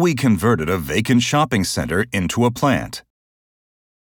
We converted a vacant shopping center into a plant.